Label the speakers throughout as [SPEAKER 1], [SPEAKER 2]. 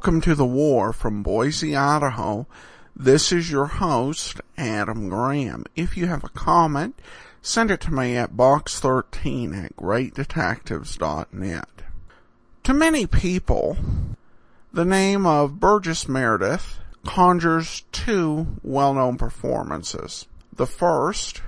[SPEAKER 1] Welcome to the war from Boise, Idaho. This is your host, Adam Graham. If you have a comment, send it to me at box13 at greatdetectives.net. To many people, the name of Burgess Meredith conjures two well-known performances. The first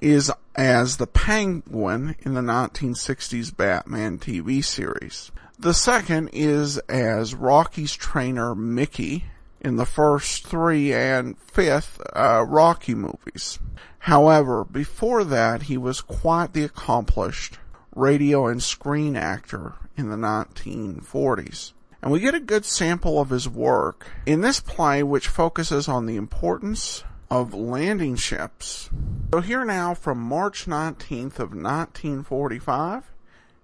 [SPEAKER 1] is as the Penguin in the 1960s Batman TV series. The second is as Rocky's trainer Mickey in the first three and fifth uh, Rocky movies. However, before that, he was quite the accomplished radio and screen actor in the 1940s. And we get a good sample of his work in this play, which focuses on the importance of landing ships. So here now from March 19th of 1945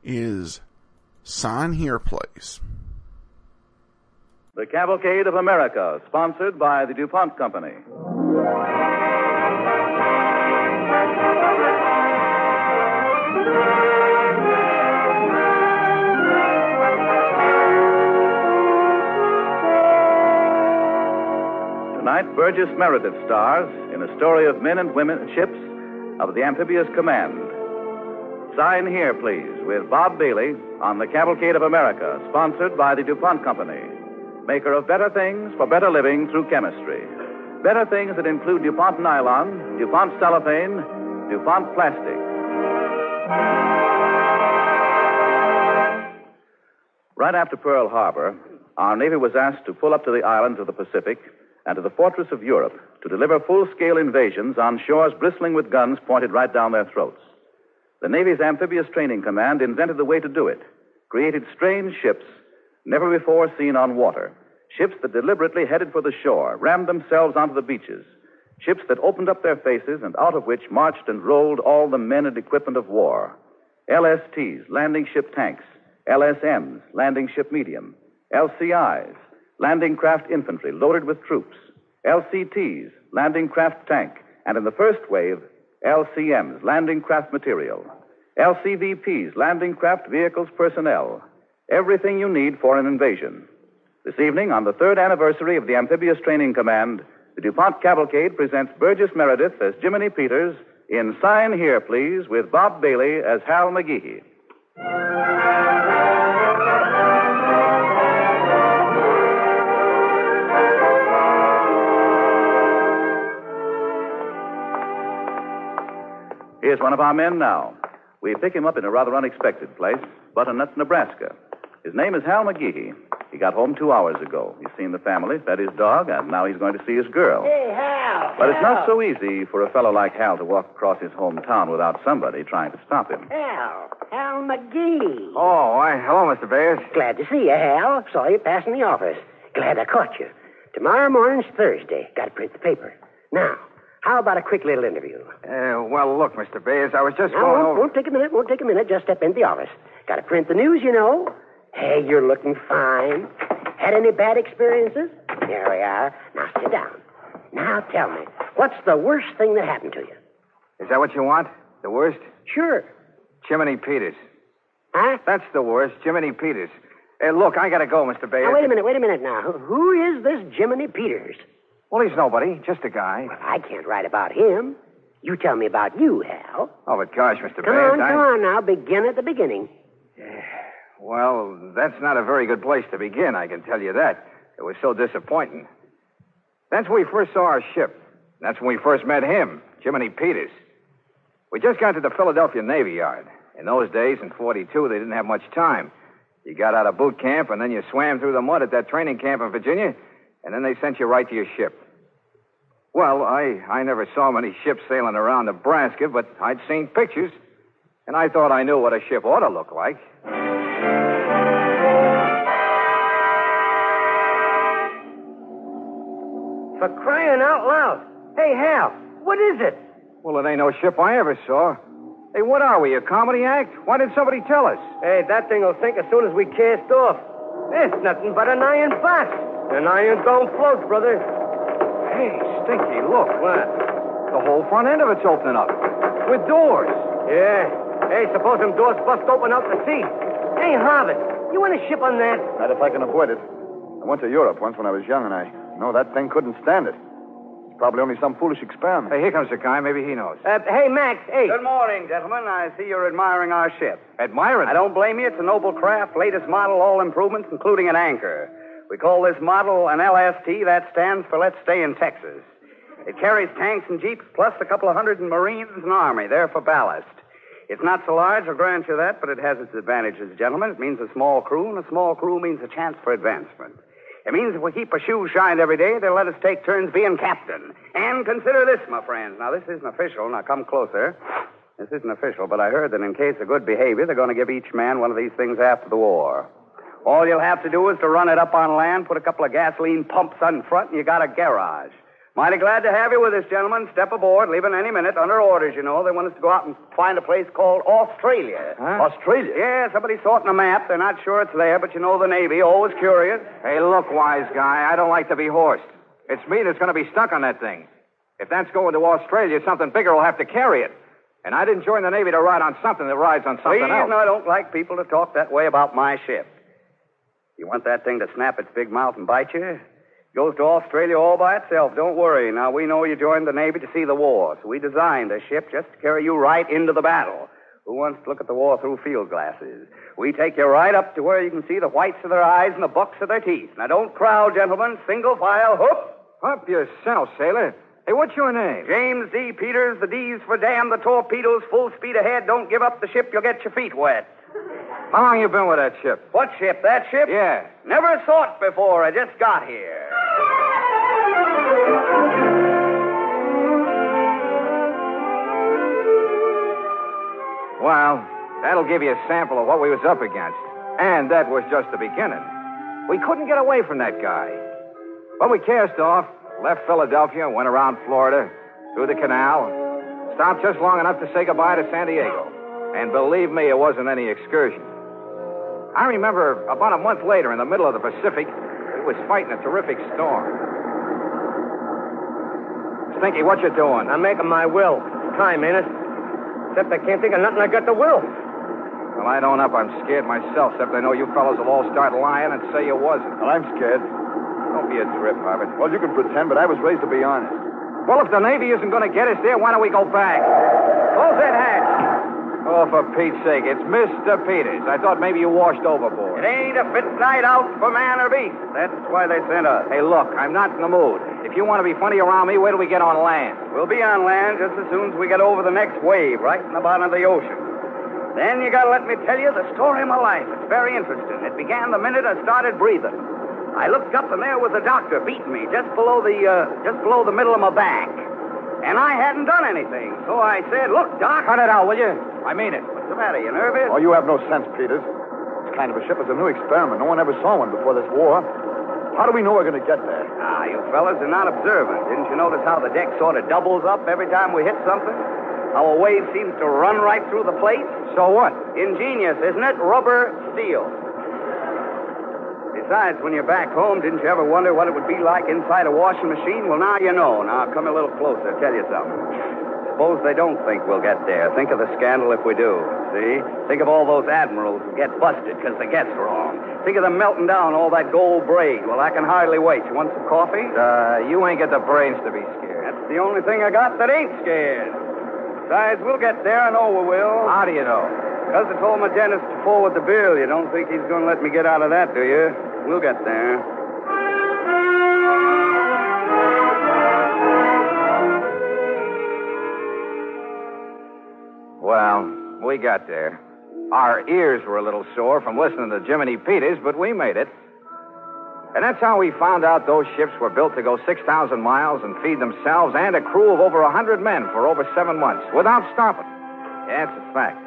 [SPEAKER 1] is Sign Here Please.
[SPEAKER 2] The Cavalcade of America, sponsored by the DuPont Company. Tonight, Burgess Meredith stars in a story of men and women ships of the Amphibious Command. Sign here, please, with Bob Bailey on the Cavalcade of America, sponsored by the DuPont Company, maker of better things for better living through chemistry. Better things that include DuPont nylon, DuPont cellophane, DuPont plastic. Right after Pearl Harbor, our Navy was asked to pull up to the islands of the Pacific and to the fortress of Europe to deliver full scale invasions on shores bristling with guns pointed right down their throats. The Navy's Amphibious Training Command invented the way to do it, created strange ships never before seen on water, ships that deliberately headed for the shore, rammed themselves onto the beaches, ships that opened up their faces and out of which marched and rolled all the men and equipment of war. LSTs, landing ship tanks, LSMs, landing ship medium, LCIs, landing craft infantry loaded with troops, LCTs, landing craft tank, and in the first wave, LCMs, landing craft material, LCVPs, landing craft vehicles personnel, everything you need for an invasion. This evening, on the third anniversary of the Amphibious Training Command, the DuPont Cavalcade presents Burgess Meredith as Jiminy Peters in Sign Here, Please, with Bob Bailey as Hal McGehee. Here's one of our men now. We pick him up in a rather unexpected place, Butternut, Nebraska. His name is Hal McGee. He got home two hours ago. He's seen the family, fed his dog, and now he's going to see his girl.
[SPEAKER 3] Hey, Hal.
[SPEAKER 2] But it's not so easy for a fellow like Hal to walk across his hometown without somebody trying to stop him.
[SPEAKER 3] Hal. Hal McGee.
[SPEAKER 4] Oh, why, hello, Mr. Bears.
[SPEAKER 3] Glad to see you, Hal. Saw you passing the office. Glad I caught you. Tomorrow morning's Thursday. Got to print the paper. Now, how about a quick little interview?
[SPEAKER 4] Uh, well, look, Mr. Bayes, I was just
[SPEAKER 3] Now,
[SPEAKER 4] going
[SPEAKER 3] won't,
[SPEAKER 4] over.
[SPEAKER 3] won't take a minute. Won't take a minute. Just step into the office. Got to print the news, you know. Hey, you're looking fine. Had any bad experiences? There we are. Now sit down. Now tell me, what's the worst thing that happened to you?
[SPEAKER 4] Is that what you want? The worst?
[SPEAKER 3] Sure.
[SPEAKER 4] Jiminy Peters.
[SPEAKER 3] Huh?
[SPEAKER 4] That's the worst, Jiminy Peters. Hey, look, I gotta go, Mr. Bayes.
[SPEAKER 3] Now, wait a minute, wait a minute now. Who is this Jiminy Peters?
[SPEAKER 4] Well, he's nobody, just a guy.
[SPEAKER 3] Well, I can't write about him. You tell me about you, Hal.
[SPEAKER 4] Oh, but gosh, Mr.
[SPEAKER 3] Come
[SPEAKER 4] Bears,
[SPEAKER 3] on,
[SPEAKER 4] I...
[SPEAKER 3] come on now. Begin at the beginning.
[SPEAKER 4] Well, that's not a very good place to begin, I can tell you that. It was so disappointing. That's when we first saw our ship. That's when we first met him, Jiminy Peters. We just got to the Philadelphia Navy Yard. In those days, in 42, they didn't have much time. You got out of boot camp, and then you swam through the mud at that training camp in Virginia, and then they sent you right to your ship. Well, I, I never saw many ships sailing around Nebraska, but I'd seen pictures, and I thought I knew what a ship ought to look like.
[SPEAKER 5] For crying out loud. Hey, Hal, what is it?
[SPEAKER 4] Well, it ain't no ship I ever saw. Hey, what are we, a comedy act? Why didn't somebody tell us?
[SPEAKER 5] Hey, that thing will sink as soon as we cast off. It's nothing but an iron box. An iron don't float, brother.
[SPEAKER 4] Hey, Stinky, look.
[SPEAKER 5] What?
[SPEAKER 4] The whole front end of it's opening up. With doors.
[SPEAKER 5] Yeah. Hey, suppose them doors bust open out to sea. Hey, Harvard, you want a ship on that?
[SPEAKER 2] Not if I can avoid it.
[SPEAKER 6] I went to Europe once when I was young, and I know that thing couldn't stand it. It's probably only some foolish experiment.
[SPEAKER 4] Hey, here comes the guy. Maybe he knows.
[SPEAKER 5] Uh, hey, Max, hey.
[SPEAKER 7] Good morning, gentlemen. I see you're admiring our ship.
[SPEAKER 4] Admiring?
[SPEAKER 7] I don't blame you. It's a noble craft, latest model, all improvements, including an anchor. We call this model an LST. That stands for Let's Stay in Texas. It carries tanks and jeeps, plus a couple of hundred Marines and Army. There for ballast. It's not so large, I'll grant you that, but it has its advantages, gentlemen. It means a small crew, and a small crew means a chance for advancement. It means if we keep our shoes shined every day, they'll let us take turns being captain. And consider this, my friends. Now, this isn't official. Now, come closer. This isn't official, but I heard that in case of good behavior, they're going to give each man one of these things after the war. All you'll have to do is to run it up on land, put a couple of gasoline pumps on front, and you got a garage. Mighty glad to have you with us, gentlemen. Step aboard, leaving any minute. Under orders, you know. They want us to go out and find a place called Australia.
[SPEAKER 6] Australia?
[SPEAKER 7] Yeah, somebody sorting a map. They're not sure it's there, but you know the Navy, always curious.
[SPEAKER 4] Hey, look, wise guy. I don't like to be horsed. It's me that's going to be stuck on that thing. If that's going to Australia, something bigger will have to carry it. And I didn't join the Navy to ride on something that rides on something
[SPEAKER 7] Please,
[SPEAKER 4] else.
[SPEAKER 7] no, I don't like people to talk that way about my ship. You want that thing to snap its big mouth and bite you? Goes to Australia all by itself. Don't worry. Now, we know you joined the Navy to see the war, so we designed a ship just to carry you right into the battle. Who wants to look at the war through field glasses? We take you right up to where you can see the whites of their eyes and the bucks of their teeth. Now, don't crowd, gentlemen. Single file, hoop.
[SPEAKER 4] Up yourself, sailor. Hey, what's your name?
[SPEAKER 7] James D. Peters, the D's for damn, the torpedoes, full speed ahead. Don't give up the ship, you'll get your feet wet.
[SPEAKER 4] How long you been with that ship?
[SPEAKER 7] What ship? That ship?
[SPEAKER 4] Yeah.
[SPEAKER 7] Never saw it before. I just got here.
[SPEAKER 4] Well, that'll give you a sample of what we was up against. And that was just the beginning. We couldn't get away from that guy. But we cast off, left Philadelphia, went around Florida, through the canal, stopped just long enough to say goodbye to San Diego. And believe me, it wasn't any excursion. I remember about a month later, in the middle of the Pacific, we was fighting a terrific storm. Stinky, what you doing?
[SPEAKER 5] I'm making my will. Time, ain't it? Except I can't think of nothing I got the will.
[SPEAKER 4] Well, I don't up. I'm scared myself, except I know you fellows will all start lying and say you wasn't.
[SPEAKER 6] Well, I'm scared.
[SPEAKER 4] Don't be a trip, Harvard.
[SPEAKER 6] Well, you can pretend, but I was raised to be honest.
[SPEAKER 4] Well, if the Navy isn't going to get us there, why don't we go back?
[SPEAKER 5] Close that hatch.
[SPEAKER 4] Oh, for Pete's sake, it's Mr. Peters. I thought maybe you washed overboard.
[SPEAKER 7] It ain't a fit night out for man or beast. That's why they sent us.
[SPEAKER 4] Hey, look, I'm not in the mood. If you want to be funny around me, wait till we get on land.
[SPEAKER 7] We'll be on land just as soon as we get over the next wave, right in the bottom of the ocean. Then you gotta let me tell you the story of my life. It's very interesting. It began the minute I started breathing. I looked up and there was a doctor beating me just below the uh, just below the middle of my back. And I hadn't done anything. So I said, Look, Doc.
[SPEAKER 4] Cut it out, will you? I mean it.
[SPEAKER 7] What's the matter? You nervous?
[SPEAKER 6] Oh, you have no sense, Peters. This kind of a ship is a new experiment. No one ever saw one before this war. How do we know we're going to get there?
[SPEAKER 7] Ah, you fellas are not observant. Didn't you notice how the deck sort of doubles up every time we hit something? How a wave seems to run right through the plate?
[SPEAKER 4] So what?
[SPEAKER 7] Ingenious, isn't it? Rubber steel. Besides, when you're back home, didn't you ever wonder what it would be like inside a washing machine? Well, now you know. Now, come a little closer. I'll tell you something. Suppose they don't think we'll get there. Think of the scandal if we do. See? Think of all those admirals who get busted because they guessed wrong. Think of them melting down all that gold braid. Well, I can hardly wait. You want some coffee?
[SPEAKER 4] Uh, you ain't got the brains to be scared.
[SPEAKER 7] That's the only thing I got that ain't scared. Besides, we'll get there. I know we will.
[SPEAKER 4] How do you know?
[SPEAKER 7] Because I told my dentist to forward the bill. You don't think he's going to let me get out of that, do you? We'll get there.
[SPEAKER 4] Well, we got there. Our ears were a little sore from listening to Jiminy Peters, but we made it. And that's how we found out those ships were built to go 6,000 miles and feed themselves and a crew of over 100 men for over seven months without stopping. Yeah, it's a fact.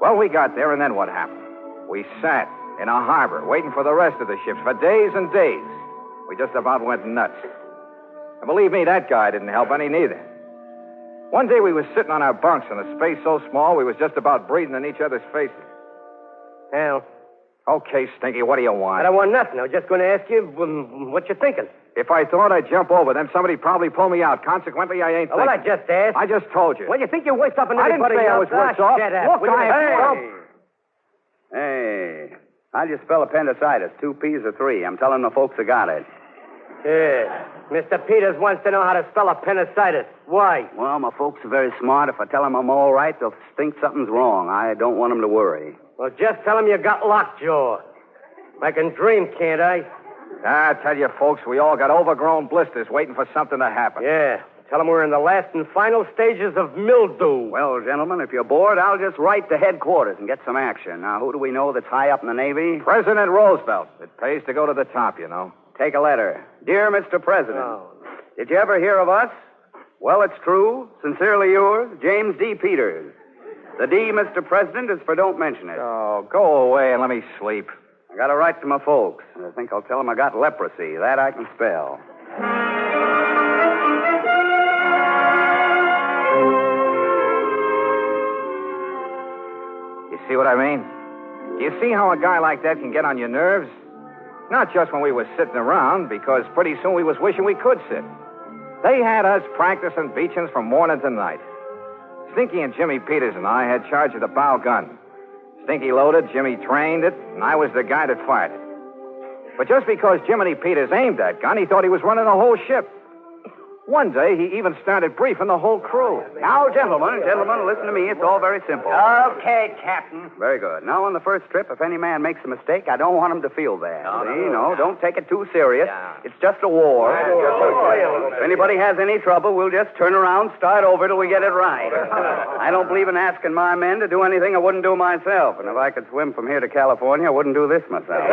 [SPEAKER 4] Well, we got there, and then what happened? We sat in a harbor waiting for the rest of the ships for days and days. We just about went nuts. And believe me, that guy didn't help any neither. One day we was sitting on our bunks in a space so small we was just about breathing in each other's faces.
[SPEAKER 5] Hell,
[SPEAKER 4] Okay, Stinky, what do you want?
[SPEAKER 5] I don't want nothing. I was just going to ask you um, what you're thinking.
[SPEAKER 4] If I thought I'd jump over, then somebody'd probably pull me out. Consequently, I ain't
[SPEAKER 5] Oh, well, I just asked.
[SPEAKER 4] I just told you.
[SPEAKER 5] Well, you think you're worse off than
[SPEAKER 4] I didn't say I was worse
[SPEAKER 5] Ah,
[SPEAKER 4] off.
[SPEAKER 5] Shut up.
[SPEAKER 4] Look,
[SPEAKER 5] Will
[SPEAKER 4] I am-
[SPEAKER 7] Hey. Hey. How'd you spell appendicitis? Two P's or three? I'm telling the folks who got it.
[SPEAKER 5] Yeah. Mr. Peters wants to know how to spell appendicitis. Why?
[SPEAKER 7] Well, my folks are very smart. If I tell them I'm all right, they'll think something's wrong. I don't want them to worry.
[SPEAKER 5] Well, just tell him you got lockjaw. I can dream, can't I?
[SPEAKER 4] I tell you, folks, we all got overgrown blisters waiting for something to happen.
[SPEAKER 5] Yeah. Tell him we're in the last and final stages of mildew.
[SPEAKER 7] Well, gentlemen, if you're bored, I'll just write to headquarters and get some action. Now, who do we know that's high up in the Navy?
[SPEAKER 4] President Roosevelt. It pays to go to the top, you know.
[SPEAKER 7] Take a letter. Dear Mr. President,
[SPEAKER 5] Oh.
[SPEAKER 7] did you ever hear of us? Well, it's true. Sincerely yours, James D. Peters. The D, Mr. President, is for don't mention it.
[SPEAKER 4] Oh, go away and let me sleep.
[SPEAKER 7] I got to write to my folks. I think I'll tell them I got leprosy. That I can spell.
[SPEAKER 4] You see what I mean? Do you see how a guy like that can get on your nerves? Not just when we was sitting around, because pretty soon we was wishing we could sit. They had us practicing beachings from morning to night. Stinky and Jimmy Peters and I had charge of the bow gun. Stinky loaded, Jimmy trained it, and I was the guy that fired it. But just because Jiminy Peters aimed that gun, he thought he was running the whole ship. One day, he even started briefing the whole crew.
[SPEAKER 7] Now, gentlemen, gentlemen, listen to me. It's all very simple.
[SPEAKER 3] Okay, Captain.
[SPEAKER 7] Very good. Now, on the first trip, if any man makes a mistake, I don't want him to feel that. See? No, don't take it too serious. It's just a war. If anybody has any trouble, we'll just turn around, start over till we get it right. I don't believe in asking my men to do anything I wouldn't do myself. And if I could swim from here to California, I wouldn't do this myself.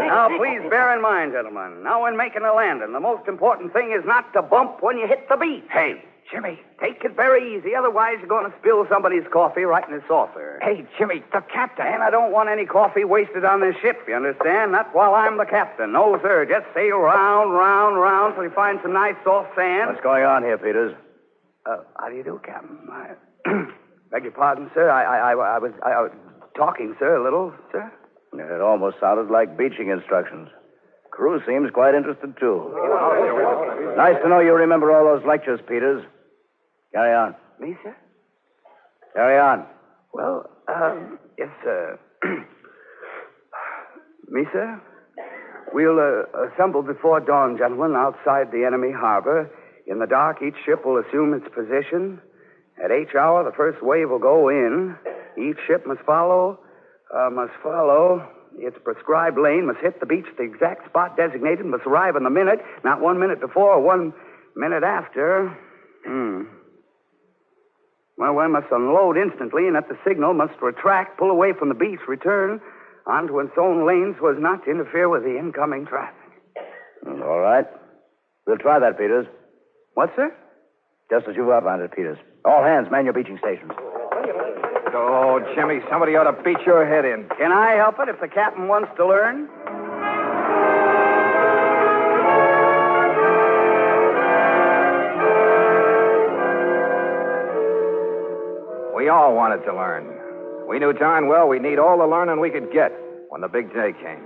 [SPEAKER 7] now, please bear in mind, gentlemen, now when making a landing, the most important thing is not to bump when you hit the beach. Hey, Jimmy, take it very easy. Otherwise, you're going to spill somebody's coffee right in his saucer.
[SPEAKER 4] Hey, Jimmy, the captain.
[SPEAKER 7] And I don't want any coffee wasted on this ship, you understand? Not while I'm the captain. No, sir. Just sail round, round, round till you find some nice soft sand.
[SPEAKER 6] What's going on here, Peters?
[SPEAKER 7] Uh, how do you do, Captain? I beg your pardon, sir. I, I, I, I was, I, I was talking, sir, a little, sir.
[SPEAKER 6] It almost sounded like beaching instructions. Crew seems quite interested, too. Nice to know you remember all those lectures, Peters. Carry on.
[SPEAKER 7] Me, sir?
[SPEAKER 6] Carry on.
[SPEAKER 7] Well, um, yes, sir. Me, sir? We'll uh, assemble before dawn, gentlemen, outside the enemy harbor. In the dark, each ship will assume its position. At each hour, the first wave will go in. Each ship must follow, uh, must follow its prescribed lane, must hit the beach at the exact spot designated, must arrive in the minute, not one minute before or one minute after. Hmm. Well, one must unload instantly, and at the signal must retract, pull away from the beach, return onto its own lane so as not to interfere with the incoming traffic.
[SPEAKER 6] All right. We'll try that, Peters.
[SPEAKER 7] What, sir?
[SPEAKER 6] Just as you've outlined it, Peters. All hands, man your beaching stations.
[SPEAKER 4] Oh, Jimmy, somebody ought to beat your head in.
[SPEAKER 7] Can I help it if the captain wants to learn?
[SPEAKER 4] We all wanted to learn. We knew darn well we'd need all the learning we could get when the big day came.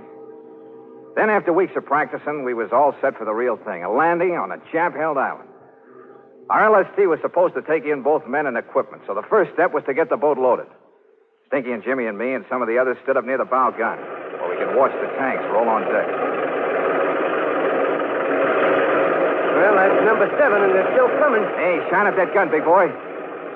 [SPEAKER 4] Then, after weeks of practicing, we was all set for the real thing, a landing on a jam-held island. Our LST was supposed to take in both men and equipment, so the first step was to get the boat loaded. Stinky and Jimmy and me and some of the others stood up near the bow gun, where we could watch the tanks roll on deck.
[SPEAKER 5] Well, that's number seven, and they're still coming.
[SPEAKER 4] Hey, shine up that gun, big boy.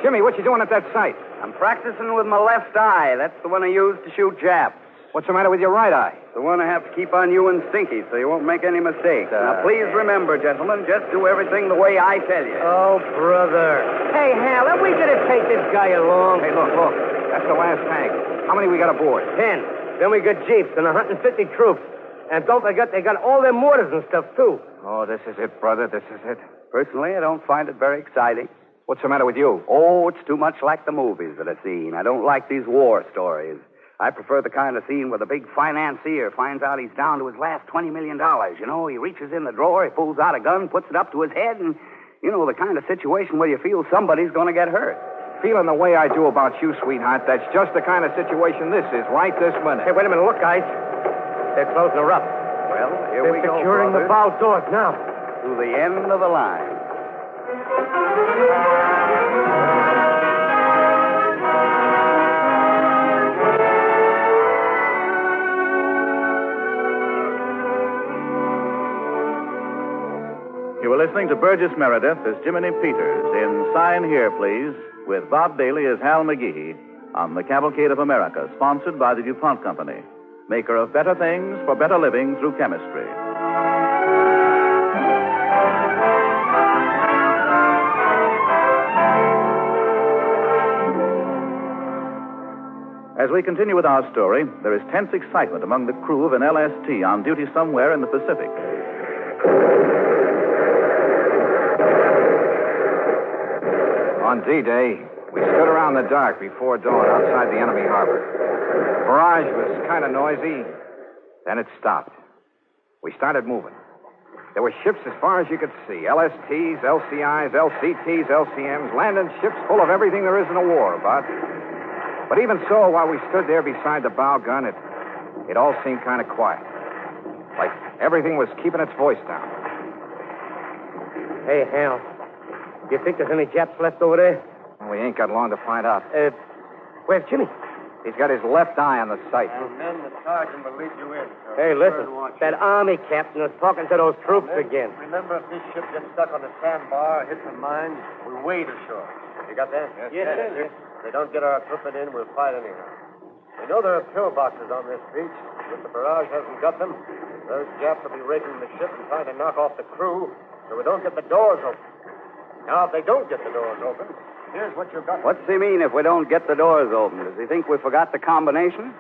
[SPEAKER 4] Jimmy, what you doing at that sight?
[SPEAKER 7] I'm practicing with my left eye. That's the one I use to shoot Japs.
[SPEAKER 4] What's the matter with your right eye?
[SPEAKER 7] The one I have to keep on you and Stinky so you won't make any mistakes. now, please remember, gentlemen, just do everything the way I tell you.
[SPEAKER 5] Oh, brother. Hey, Hal, are we going to take this guy along?
[SPEAKER 4] Hey, look, look. That's the last tank. How many we got aboard?
[SPEAKER 5] Ten. Then we got jeeps and 150 troops. And don't forget, they got all their mortars and stuff, too.
[SPEAKER 4] Oh, this is it, brother. This is it.
[SPEAKER 7] Personally, I don't find it very exciting.
[SPEAKER 4] What's the matter with you?
[SPEAKER 7] Oh, it's too much like the movies that I've seen. I don't like these war stories. I prefer the kind of scene where the big financier finds out he's down to his last $20 million. You know, he reaches in the drawer, he pulls out a gun, puts it up to his head, and, you know, the kind of situation where you feel somebody's going to get hurt.
[SPEAKER 4] Feeling the way I do about you, sweetheart, that's just the kind of situation this is right this minute.
[SPEAKER 5] Hey, wait a minute. Look, guys. They're closing her up.
[SPEAKER 7] Well, here
[SPEAKER 5] They're
[SPEAKER 7] we go.
[SPEAKER 5] securing the bow doors now.
[SPEAKER 7] To the end of the line.
[SPEAKER 2] Listening to Burgess Meredith as Jiminy Peters in Sign Here, Please, with Bob Bailey as Hal McGee on the Cavalcade of America, sponsored by the DuPont Company, maker of better things for better living through chemistry. As we continue with our story, there is tense excitement among the crew of an LST on duty somewhere in the Pacific.
[SPEAKER 4] On D-Day, we stood around the dark before dawn outside the enemy harbor. The barrage was kind of noisy. Then it stopped. We started moving. There were ships as far as you could see LSTs, LCIs, LCTs, LCMs, landing ships full of everything there is in a war about. But even so, while we stood there beside the bow gun, it, it all seemed kind of quiet. Like everything was keeping its voice down.
[SPEAKER 5] Hey, Hal. Do you think there's any Japs left over there?
[SPEAKER 4] We ain't got long to find out.
[SPEAKER 5] Uh, where's Jimmy?
[SPEAKER 4] He's got his left eye on the sight.
[SPEAKER 8] And men, the sergeant will lead you in.
[SPEAKER 5] Hey, listen. That army captain is talking to those troops again.
[SPEAKER 8] Remember, if this ship gets stuck on the sandbar, hits a mine, we wade ashore. You got that?
[SPEAKER 5] Yes, sir.
[SPEAKER 8] If they don't get our equipment in, we'll fight anyhow. We know there are pillboxes on this beach. If the barrage hasn't got them, those Japs will be raiding the ship and trying to knock off the crew so we don't get the doors open. Now, if they don't get the doors open, here's what you've got.
[SPEAKER 7] What's he mean if we don't get the doors open? Does he think we forgot the combination?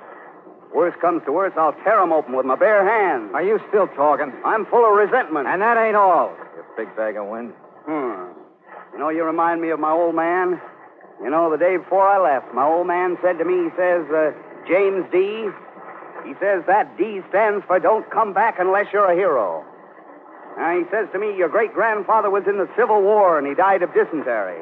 [SPEAKER 7] Worst comes to worst, I'll tear 'em open with my bare hands.
[SPEAKER 4] Are you still talking?
[SPEAKER 7] I'm full of resentment.
[SPEAKER 4] And that ain't all, you big bag of wind.
[SPEAKER 7] Hmm. You know, you remind me of my old man. You know, the day before I left, my old man said to me, he says, uh, James D. He says that D stands for don't come back unless you're a hero. Now, he says to me, your great grandfather was in the Civil War and he died of dysentery.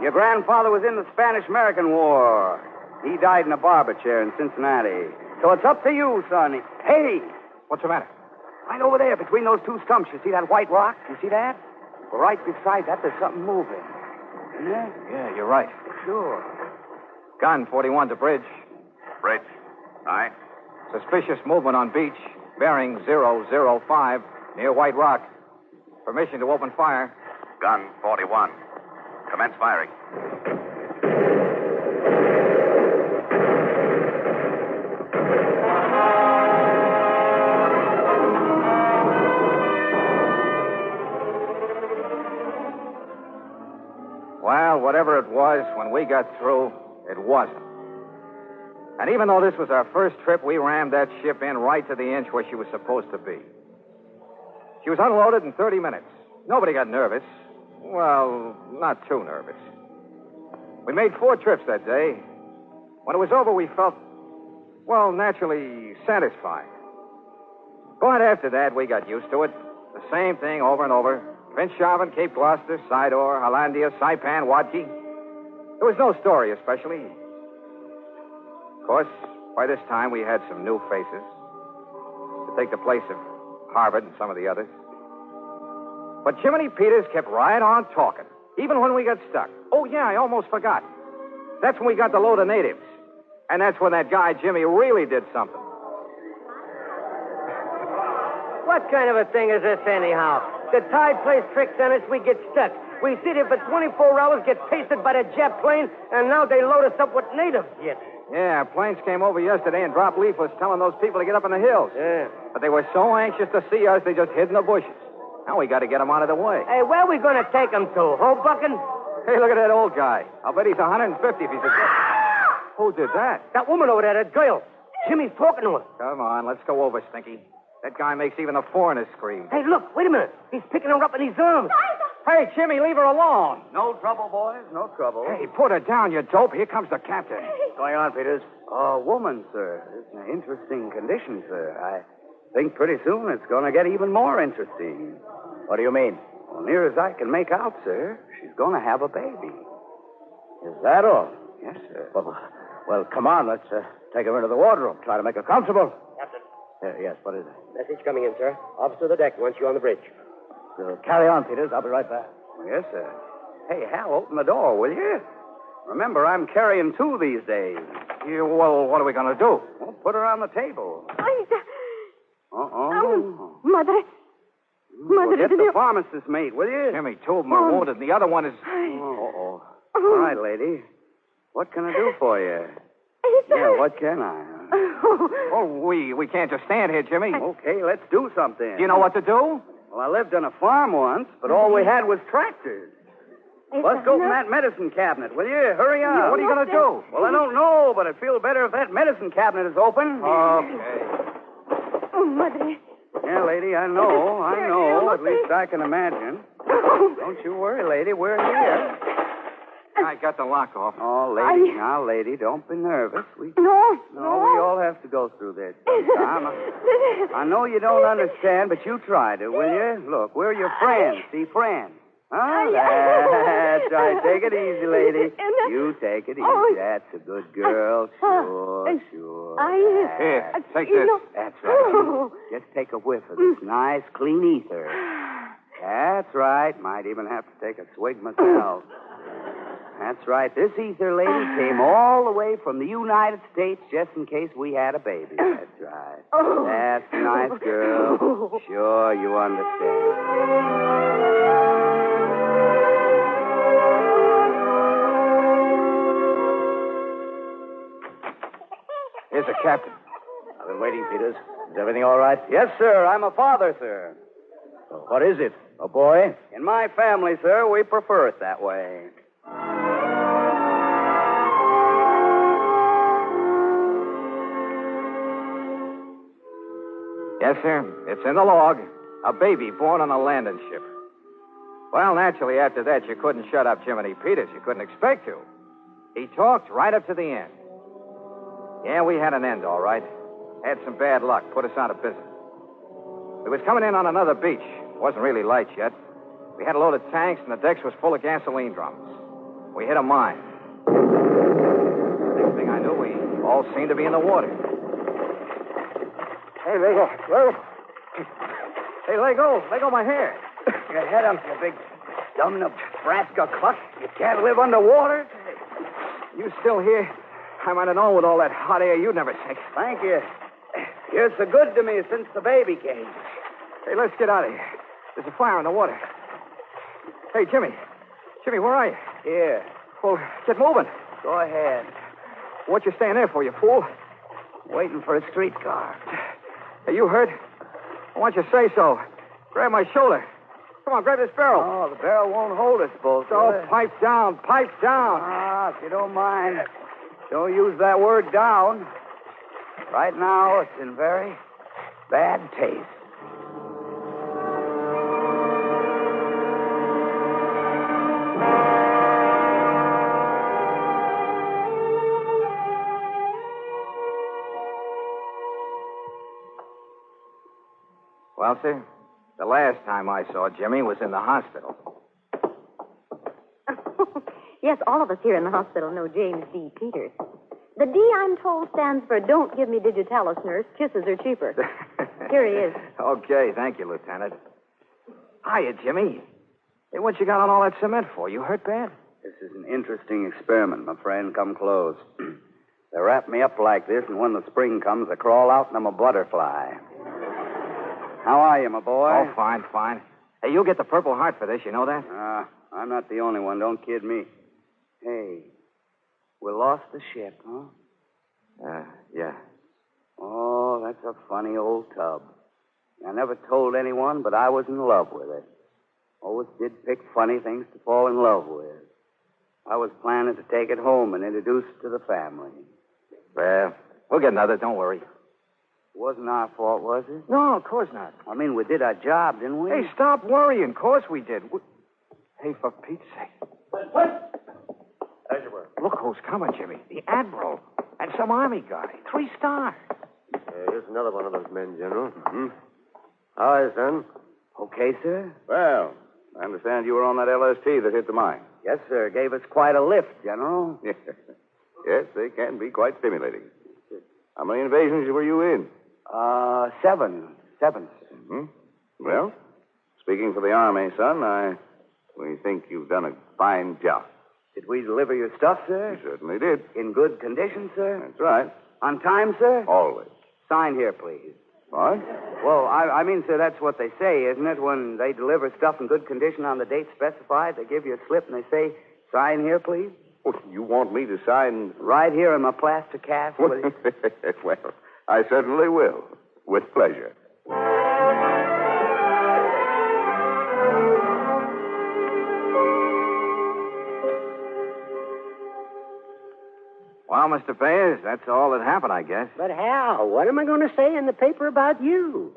[SPEAKER 7] Your grandfather was in the Spanish American War. He died in a barber chair in Cincinnati. So it's up to you, son. Hey,
[SPEAKER 4] What's the matter?
[SPEAKER 7] right over there between those two stumps, you see that white rock? You see that? Well, right beside that, there's something moving. Yeah?
[SPEAKER 4] Yeah, you're right.
[SPEAKER 7] Sure.
[SPEAKER 4] Gun 41 to bridge.
[SPEAKER 6] Bridge. Aye.
[SPEAKER 4] Suspicious movement on beach. Bearing 005 near White Rock. Permission to open fire.
[SPEAKER 6] Gun 41. Commence firing.
[SPEAKER 4] Well, whatever it was, when we got through, it wasn't. And even though this was our first trip, we rammed that ship in right to the inch where she was supposed to be. She was unloaded in 30 minutes. Nobody got nervous. Well, not too nervous. We made four trips that day. When it was over, we felt, well, naturally satisfied. But after that, we got used to it. The same thing over and over. Finschhafen, Cape Gloucester, Saidor, Hollandia, Saipan, Wakde. There was no story, especially. Of course, by this time, we had some new faces to take the place of Harvard and some of the others. But Jiminy Peters kept right on talking, even when we got stuck. Oh, yeah, I almost forgot. That's when we got the load of natives. And that's when that guy, Jimmy, really did something.
[SPEAKER 5] What kind of a thing is this, anyhow? The tide plays tricks on us, we get stuck. We sit here for 24 hours, get pasted by the jet plane, and now they load us up with natives. jets.
[SPEAKER 4] Yeah, planes came over yesterday and dropped leaflets telling those people to get up in the hills.
[SPEAKER 5] Yeah.
[SPEAKER 4] But they were so anxious to see us, they just hid in the bushes. Now we got to get them out of the way.
[SPEAKER 5] Hey, where are we going to take them to? Hoboken?
[SPEAKER 4] Hey, look at that old guy. I'll bet he's 150 if he's a. Ah! Who did that?
[SPEAKER 5] That woman over there, that girl. Jimmy's talking to her.
[SPEAKER 4] Come on, let's go over, Stinky. That guy makes even the foreigners scream.
[SPEAKER 5] Hey, look, wait a minute. He's picking her up in his arms.
[SPEAKER 4] Hey, Jimmy, leave her alone.
[SPEAKER 7] No trouble, boys. No trouble.
[SPEAKER 4] Hey, put her down, you dope. Here comes the captain.
[SPEAKER 7] What's going on, Peters? A woman, sir. It's an interesting condition, sir. I think pretty soon it's going to get even more interesting. What do you mean? Well, near as I can make out, sir, she's going to have a baby. Is that all? Yes, sir. Well, well come on. Let's uh, take her into the wardroom. Try to make her comfortable.
[SPEAKER 3] Captain,
[SPEAKER 7] Uh, yes, what is it?
[SPEAKER 3] message coming in, sir. Officer of the deck wants you on the bridge.
[SPEAKER 7] Carry on, Peters. I'll be right back. Yes, sir. Hey, Hal, open the door, will you? Remember, I'm carrying two these days.
[SPEAKER 4] You, well, what are we going to do?
[SPEAKER 7] Well, put her on the table.
[SPEAKER 9] Ay,
[SPEAKER 7] Uh-oh.
[SPEAKER 9] um, madre.
[SPEAKER 7] Well, get the
[SPEAKER 9] you...
[SPEAKER 7] pharmacist's mate, will you?
[SPEAKER 4] Jimmy, two of them are
[SPEAKER 9] Oh.
[SPEAKER 4] wounded, and the other one is.
[SPEAKER 7] Uh-oh. All right, lady. What can I do for you? Yeah, what can I?
[SPEAKER 4] Oh, we we can't just stand here, Jimmy.
[SPEAKER 7] Okay, let's do something.
[SPEAKER 4] Do you know what to do?
[SPEAKER 7] Well, I lived on a farm once, but all we had was tractors. Let's go from that medicine cabinet, will you? Hurry up.
[SPEAKER 4] What are you going to do?
[SPEAKER 7] Well, I don't know, but I'd feel better if that medicine cabinet is open.
[SPEAKER 4] Okay.
[SPEAKER 9] Oh, Mother.
[SPEAKER 7] Yeah, lady, I know, I know. At least I can imagine. Oh. Don't you worry, lady. We're here.
[SPEAKER 4] I got the lock off.
[SPEAKER 7] Oh, lady,
[SPEAKER 9] I-
[SPEAKER 7] now, lady, don't be nervous. We
[SPEAKER 9] No,
[SPEAKER 7] no, we all have to go through this sometime. I know you don't understand, but you try to, will you? Look, we're your friends. See, friends. Huh? That's right. Take it easy, lady. You take it easy.
[SPEAKER 9] Oh.
[SPEAKER 7] That's a good girl. Sure, sure.
[SPEAKER 9] I-
[SPEAKER 4] Here, take this.
[SPEAKER 7] That's right.
[SPEAKER 9] Oh.
[SPEAKER 7] Just take a whiff of this nice, clean ether. That's right. Might even have to take a swig myself. That's right. This ether lady came all the way from the United States just in case we had a baby. That's right.
[SPEAKER 9] Oh.
[SPEAKER 7] That's a nice girl. Sure, you understand.
[SPEAKER 4] Here's the captain.
[SPEAKER 6] I've been waiting, Peters. Is everything all right?
[SPEAKER 7] Yes, sir. I'm a father, sir.
[SPEAKER 6] What is it? A boy?
[SPEAKER 7] In my family, sir, we prefer it that way.
[SPEAKER 4] Yes, sir. It's in the log. A baby born on a landing ship. Well, naturally, after that, you couldn't shut up Jiminy Peters. You couldn't expect to. He talked right up to the end. Yeah, we had an end, all right. Had some bad luck. Put us out of business. We was coming in on another beach. It wasn't really light yet. We had a load of tanks, and the decks was full of gasoline drums. We hit a mine. Next thing I knew, we all seemed to be in the water.
[SPEAKER 7] Hey, Lego. Well,
[SPEAKER 4] Hey, let go. Let go my hair.
[SPEAKER 7] your head up, you big dumb Nebraska cluck. You can't live underwater.
[SPEAKER 4] You still here? I might have known with all that hot air you'd never sink.
[SPEAKER 7] Thank you. You're so good to me since the baby came.
[SPEAKER 4] Hey, let's get out of here. There's a fire in the water. Hey, Jimmy. Jimmy, where are you?
[SPEAKER 7] Here,
[SPEAKER 4] Well, get moving.
[SPEAKER 7] go ahead.
[SPEAKER 4] What you staying there for, you fool?
[SPEAKER 7] Waiting for a streetcar.
[SPEAKER 4] Hey, you hurt? Why don't you say so? Grab my shoulder. Come on, grab this barrel.
[SPEAKER 7] Oh, the barrel won't hold us both.
[SPEAKER 4] Oh,
[SPEAKER 7] will it?
[SPEAKER 4] pipe down, pipe down.
[SPEAKER 7] Ah, if you don't mind, don't use that word down. Right now, it's in very bad taste.
[SPEAKER 4] Well, sir, the last time I saw Jimmy was in the hospital.
[SPEAKER 9] yes, all of us here in the hospital know James D. Peters. The D, I'm told, stands for Don't Give Me Digitalis, Nurse. Kisses are cheaper. Here he is.
[SPEAKER 4] Okay, thank you, Lieutenant. Hiya, Jimmy. Hey, what you got on all that cement for? You hurt bad?
[SPEAKER 7] This is an interesting experiment, my friend. Come close. they wrap me up like this, and when the spring comes, I crawl out and I'm a butterfly. How are you, my boy?
[SPEAKER 4] Oh, fine, fine. Hey, you'll get the Purple Heart for this, you know that?
[SPEAKER 7] Ah, I'm not the only one. Don't kid me. Hey, we lost the ship, huh?
[SPEAKER 4] Uh, yeah.
[SPEAKER 7] Oh, that's a funny old tub. I never told anyone, but I was in love with it. Always did pick funny things to fall in love with. I was planning to take it home and introduce it to the family.
[SPEAKER 4] Well, we'll get another, don't worry.
[SPEAKER 7] It wasn't our fault, was it?
[SPEAKER 4] No, of course not.
[SPEAKER 7] I mean, we did our job, didn't we?
[SPEAKER 4] Hey, stop worrying. Of course we did. We... Hey, for Pete's sake. What?
[SPEAKER 8] As you were.
[SPEAKER 4] Look who's coming, Jimmy. The Admiral. And some Army guy. Three stars.
[SPEAKER 8] Yeah, here's another one of those men, General. Mm-hmm. Hi, son.
[SPEAKER 7] Okay, sir?
[SPEAKER 6] Well, I understand you were on that LST that hit the mine.
[SPEAKER 7] Yes, sir. Gave us quite a lift, General.
[SPEAKER 6] yes, they can be quite stimulating. How many invasions were you in?
[SPEAKER 7] Uh, seven. Seven.
[SPEAKER 6] Hmm? Well, speaking for the Army, son, I we think you've done a fine job.
[SPEAKER 7] Did we deliver your stuff, sir?
[SPEAKER 6] You certainly did.
[SPEAKER 7] In good condition, sir?
[SPEAKER 6] That's right.
[SPEAKER 7] On time, sir?
[SPEAKER 6] Always.
[SPEAKER 7] Sign here, please.
[SPEAKER 6] What?
[SPEAKER 7] Well, I, I mean, sir, that's what they say, isn't it? When they deliver stuff in good condition on the date specified, they give you a slip and they say, sign here, please.
[SPEAKER 6] You want me to sign?
[SPEAKER 7] Right here in my plaster cast.
[SPEAKER 6] well, I certainly will. With pleasure.
[SPEAKER 4] Well, Mr. Bayers, that's all that happened, I guess.
[SPEAKER 3] But Hal, what am I going to say in the paper about you?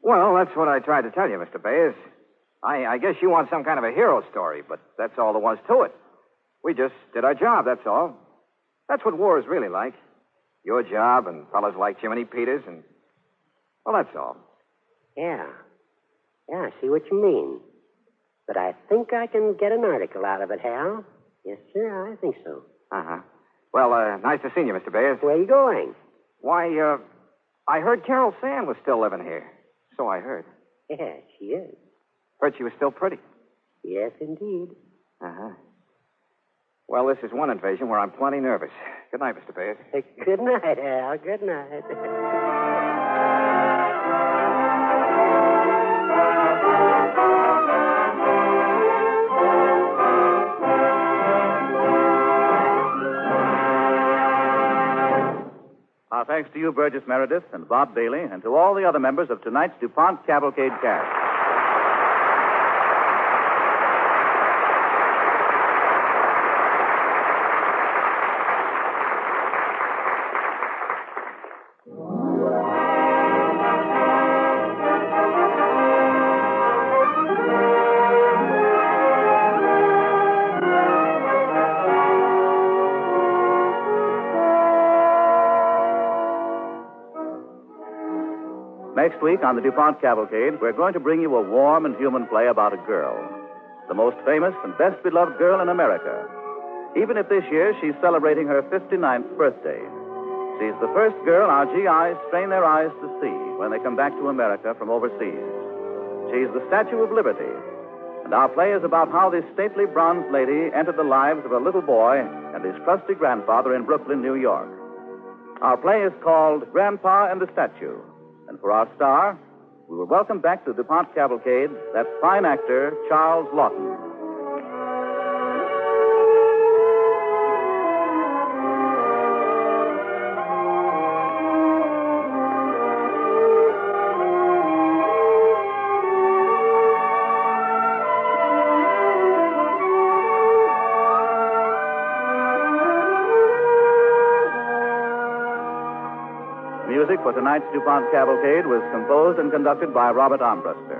[SPEAKER 4] Well, that's what I tried to tell you, Mr. Bayers. I, I guess you want some kind of a hero story, but that's all there was to it. We just did our job, that's all. That's what war is really like. Your job and fellas like Jiminy Peters and. Well, that's all.
[SPEAKER 3] Yeah. Yeah, I see what you mean. But I think I can get an article out of it, Hal. Yes, sir, I think so.
[SPEAKER 4] Uh huh. Well, uh, nice to see you, Mr. Bayers.
[SPEAKER 3] Where are you going?
[SPEAKER 4] Why, uh, I heard Carol Sand was still living here. So I heard.
[SPEAKER 3] Yeah, she is.
[SPEAKER 4] Heard she was still pretty.
[SPEAKER 3] Yes, indeed.
[SPEAKER 4] Uh huh. Well, this is one invasion where I'm plenty nervous. Good night, Mr. Bayers.
[SPEAKER 3] Good night, Hal. Good night.
[SPEAKER 2] Our thanks to you, Burgess Meredith, and Bob Bailey, and to all the other members of tonight's DuPont Cavalcade cast. Week on the DuPont Cavalcade, we're going to bring you a warm and human play about a girl, the most famous and best beloved girl in America. Even if this year she's celebrating her 59th birthday, she's the first girl our GIs strain their eyes to see when they come back to America from overseas. She's the Statue of Liberty, and our play is about how this stately bronze lady entered the lives of a little boy and his trusty grandfather in Brooklyn, New York. Our play is called Grandpa and the Statue. And for our star, we will welcome back to the DuPont Cavalcade that fine actor, Charles Laughton. Tonight's DuPont Cavalcade was composed and conducted by Robert Armbruster.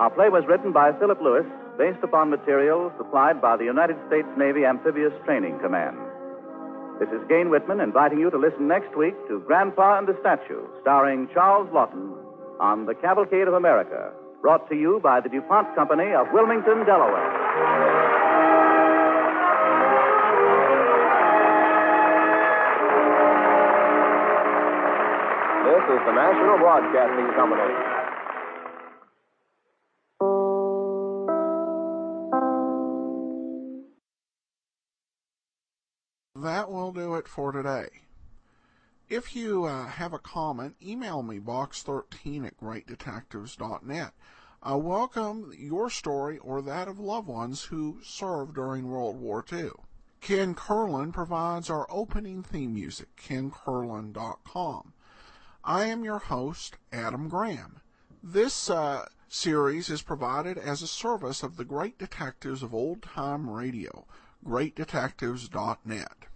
[SPEAKER 2] Our play was written by Philip Lewis, based upon material supplied by the United States Navy Amphibious Training Command. This is Gayne Whitman inviting you to listen next week to Grandpa and the Statue, starring Charles Laughton on The Cavalcade of America, brought to you by the DuPont Company of Wilmington, Delaware.
[SPEAKER 8] This is the National Broadcasting Company.
[SPEAKER 1] That will do it for today. If you uh, have a comment, email me box13 at greatdetectives.net. I welcome your story or that of loved ones who served during World War II. Ken Curlin provides our opening theme music, kencurlin.com. I am your host, Adam Graham. This uh, series is provided as a service of the great detectives of old time radio, greatdetectives.net.